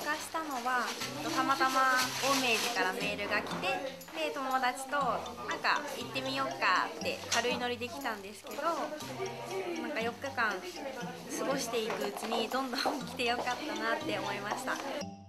加したのはたまたま青梅寺からメールが来てで友達となんか行ってみようかって軽いノリで来たんですけどなんか4日間過ごしていくうちにどんどん来てよかったなって思いました。